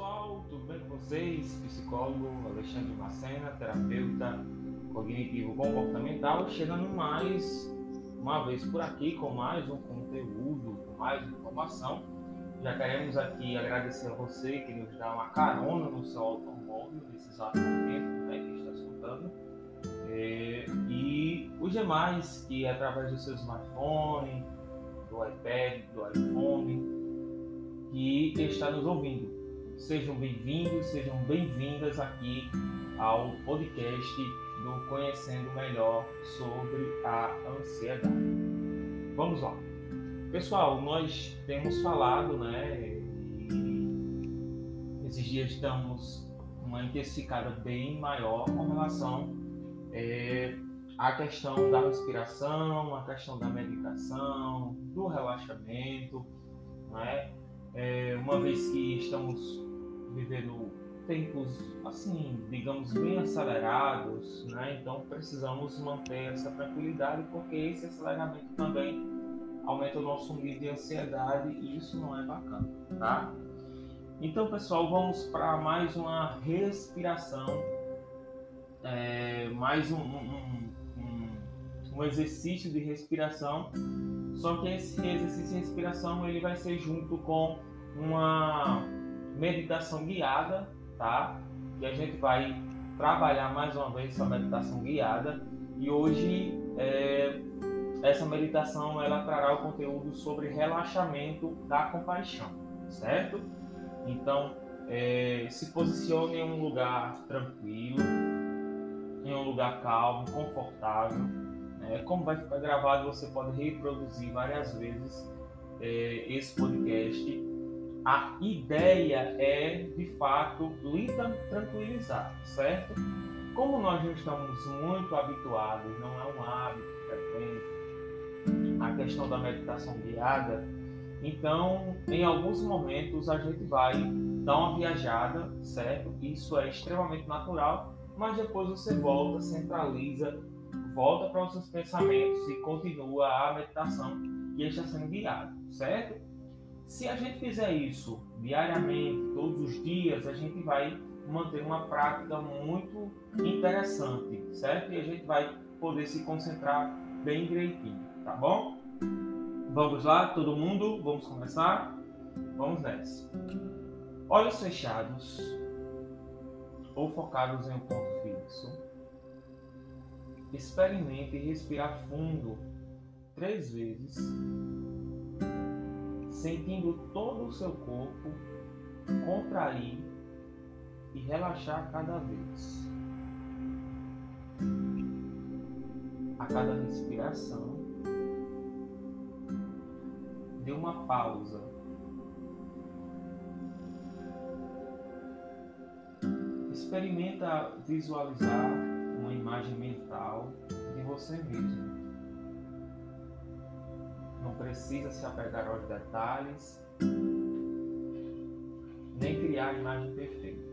pessoal, tudo bem com vocês? Psicólogo Alexandre Macena, terapeuta cognitivo comportamental, chegando mais uma vez por aqui com mais um conteúdo, com mais informação. Já queremos aqui agradecer a você que nos dá uma carona no seu automóvel nesse exato momento né, que está escutando. É, e os demais que através do seu smartphone, do iPad, do iPhone, que está nos ouvindo. Sejam bem-vindos, sejam bem-vindas aqui ao podcast do Conhecendo Melhor sobre a Ansiedade. Vamos lá. Pessoal, nós temos falado, né? Esses dias estamos uma intensificada bem maior com relação é, à questão da respiração, à questão da medicação, do relaxamento, né? É, uma vez que estamos vivendo tempos assim, digamos, bem acelerados, né? Então precisamos manter essa tranquilidade porque esse aceleramento também aumenta o nosso nível de ansiedade e isso não é bacana, tá? Então, pessoal, vamos para mais uma respiração, é, mais um, um, um, um exercício de respiração. Só que esse exercício de respiração ele vai ser junto com uma meditação guiada, tá? E a gente vai trabalhar mais uma vez essa meditação guiada. E hoje é, essa meditação ela trará o conteúdo sobre relaxamento da compaixão, certo? Então é, se posicione em um lugar tranquilo, em um lugar calmo, confortável. Né? Como vai ficar gravado, você pode reproduzir várias vezes é, esse podcast a ideia é, de fato, lhe tranquilizar, certo? Como nós não estamos muito habituados, não é um hábito frequente, a questão da meditação guiada, então, em alguns momentos, a gente vai dar uma viajada, certo? Isso é extremamente natural, mas depois você volta, centraliza, volta para os seus pensamentos e continua a meditação que está sendo guiada, certo? Se a gente fizer isso diariamente, todos os dias, a gente vai manter uma prática muito interessante, certo? E a gente vai poder se concentrar bem direitinho, tá bom? Vamos lá, todo mundo? Vamos começar? Vamos nessa. Olhos fechados ou focados em um ponto fixo. Experimente respirar fundo três vezes sentindo todo o seu corpo contrair e relaxar cada vez. A cada respiração, dê uma pausa. Experimenta visualizar uma imagem mental de você mesmo precisa se apegar aos detalhes, nem criar a imagem perfeita.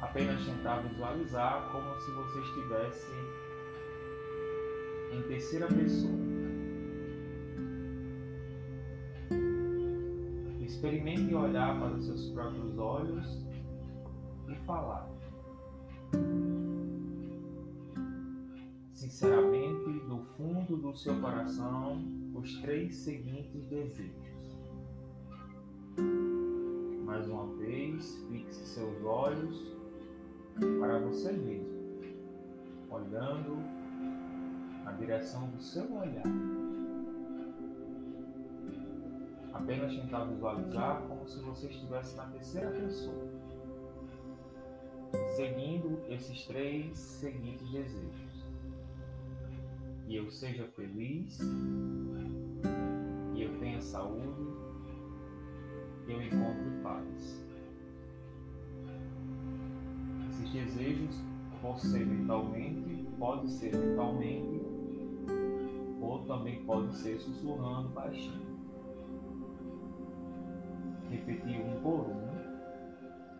Apenas tentar visualizar como se você estivesse em terceira pessoa. Experimente olhar para os seus próprios olhos e falar. Sinceramente do fundo do seu coração os três seguintes desejos. Mais uma vez, fixe seus olhos para você mesmo, olhando na direção do seu olhar. Apenas tentar visualizar como se você estivesse na terceira pessoa, seguindo esses três seguintes desejos que eu seja feliz, que eu tenha saúde, que eu encontre paz. Esses desejos podem ser mentalmente, pode ser mentalmente, ou também pode ser sussurrando baixinho. Repetir um por um,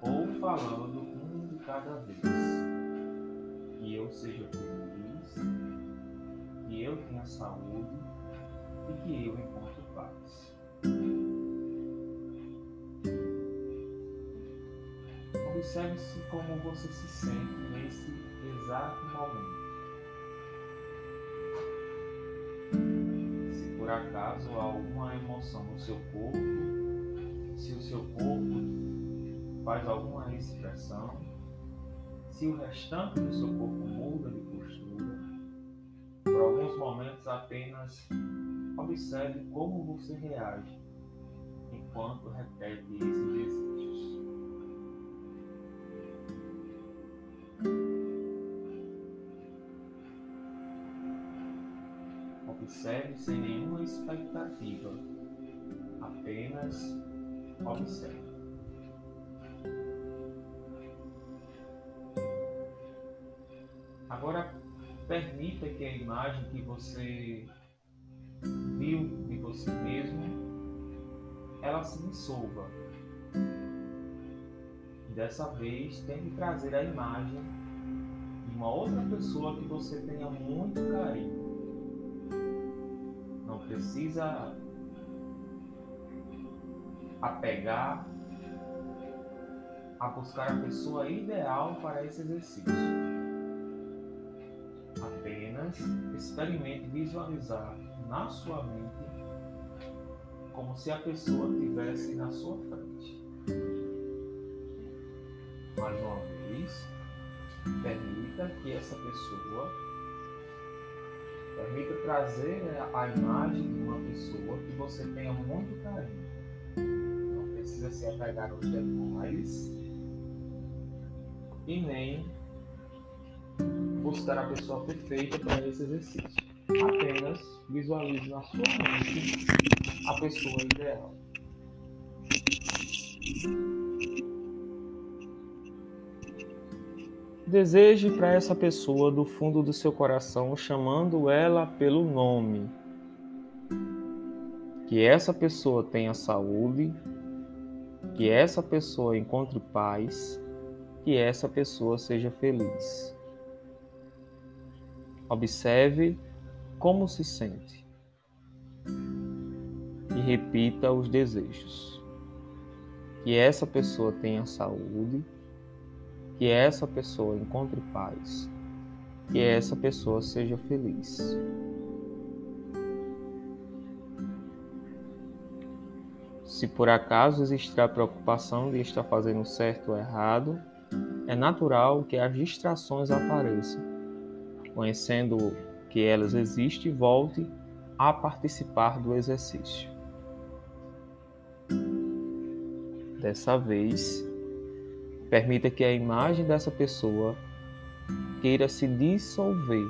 ou falando um de cada vez. Que eu seja feliz que eu tenha saúde e que eu encontre paz. Observe-se como você se sente nesse exato momento. Se por acaso há alguma emoção no seu corpo, se o seu corpo faz alguma expressão, se o restante do seu corpo muda de momentos apenas observe como você reage enquanto repete esses desejos. Observe sem nenhuma expectativa, apenas observe. Agora, permita que a imagem que você viu de você mesmo, ela se dissolva. E dessa vez, tente trazer a imagem de uma outra pessoa que você tenha muito carinho. Não precisa apegar a buscar a pessoa ideal para esse exercício. Apenas experimente visualizar na sua mente como se a pessoa estivesse na sua frente. Mais uma vez, permita que essa pessoa permita trazer a imagem de uma pessoa que você tenha muito carinho. Não precisa se apegar aos detalhes e nem buscar a pessoa perfeita para esse exercício. Apenas visualize na sua mente a pessoa ideal. Deseje para essa pessoa do fundo do seu coração, chamando ela pelo nome. Que essa pessoa tenha saúde, que essa pessoa encontre paz, que essa pessoa seja feliz. Observe como se sente e repita os desejos. Que essa pessoa tenha saúde, que essa pessoa encontre paz, que essa pessoa seja feliz. Se por acaso existir a preocupação de estar fazendo certo ou errado, é natural que as distrações apareçam. Conhecendo que elas existem, volte a participar do exercício. Dessa vez, permita que a imagem dessa pessoa queira se dissolver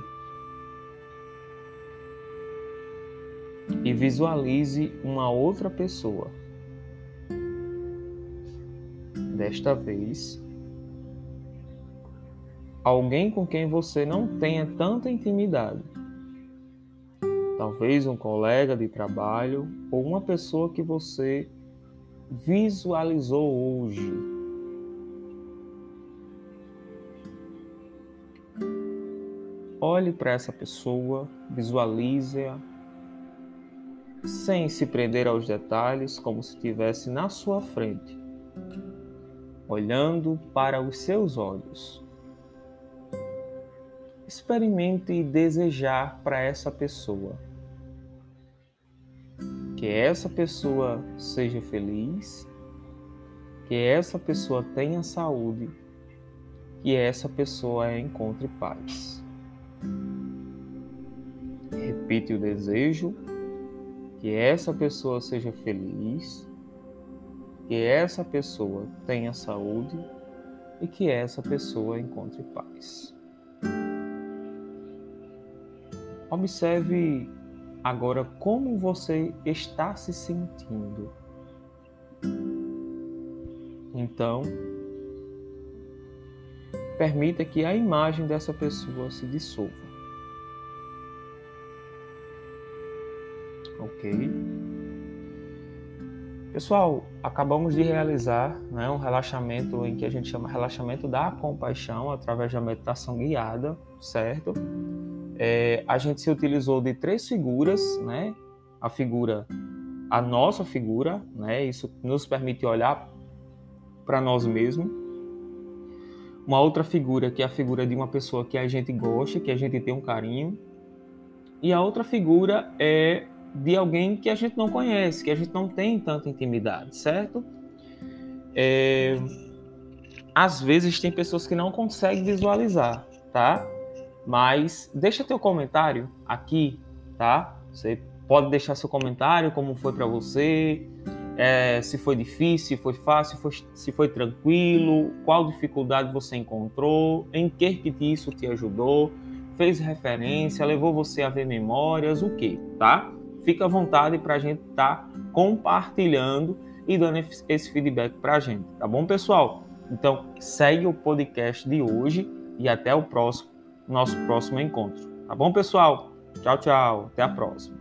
e visualize uma outra pessoa. Desta vez, alguém com quem você não tenha tanta intimidade. Talvez um colega de trabalho ou uma pessoa que você visualizou hoje. Olhe para essa pessoa, visualize-a, sem se prender aos detalhes, como se estivesse na sua frente, olhando para os seus olhos experimente desejar para essa pessoa. Que essa pessoa seja feliz, que essa pessoa tenha saúde, que essa pessoa encontre paz. Repite o desejo, que essa pessoa seja feliz, que essa pessoa tenha saúde e que essa pessoa encontre paz. Observe agora como você está se sentindo. Então, permita que a imagem dessa pessoa se dissolva. Ok? Pessoal, acabamos de realizar né, um relaxamento em que a gente chama relaxamento da compaixão através da meditação guiada, certo? É, a gente se utilizou de três figuras, né? A figura, a nossa figura, né? Isso nos permite olhar para nós mesmos, Uma outra figura que é a figura de uma pessoa que a gente gosta, que a gente tem um carinho. E a outra figura é de alguém que a gente não conhece, que a gente não tem tanta intimidade, certo? É... Às vezes tem pessoas que não conseguem visualizar, tá? Mas deixa teu comentário aqui, tá? Você pode deixar seu comentário, como foi para você, é, se foi difícil, se foi fácil, se foi, se foi tranquilo, qual dificuldade você encontrou, em que que isso te ajudou, fez referência, levou você a ver memórias, o que, tá? Fica à vontade para a gente estar tá compartilhando e dando esse feedback para a gente, tá bom, pessoal? Então, segue o podcast de hoje e até o próximo, nosso próximo encontro. Tá bom, pessoal? Tchau, tchau. Até a próxima.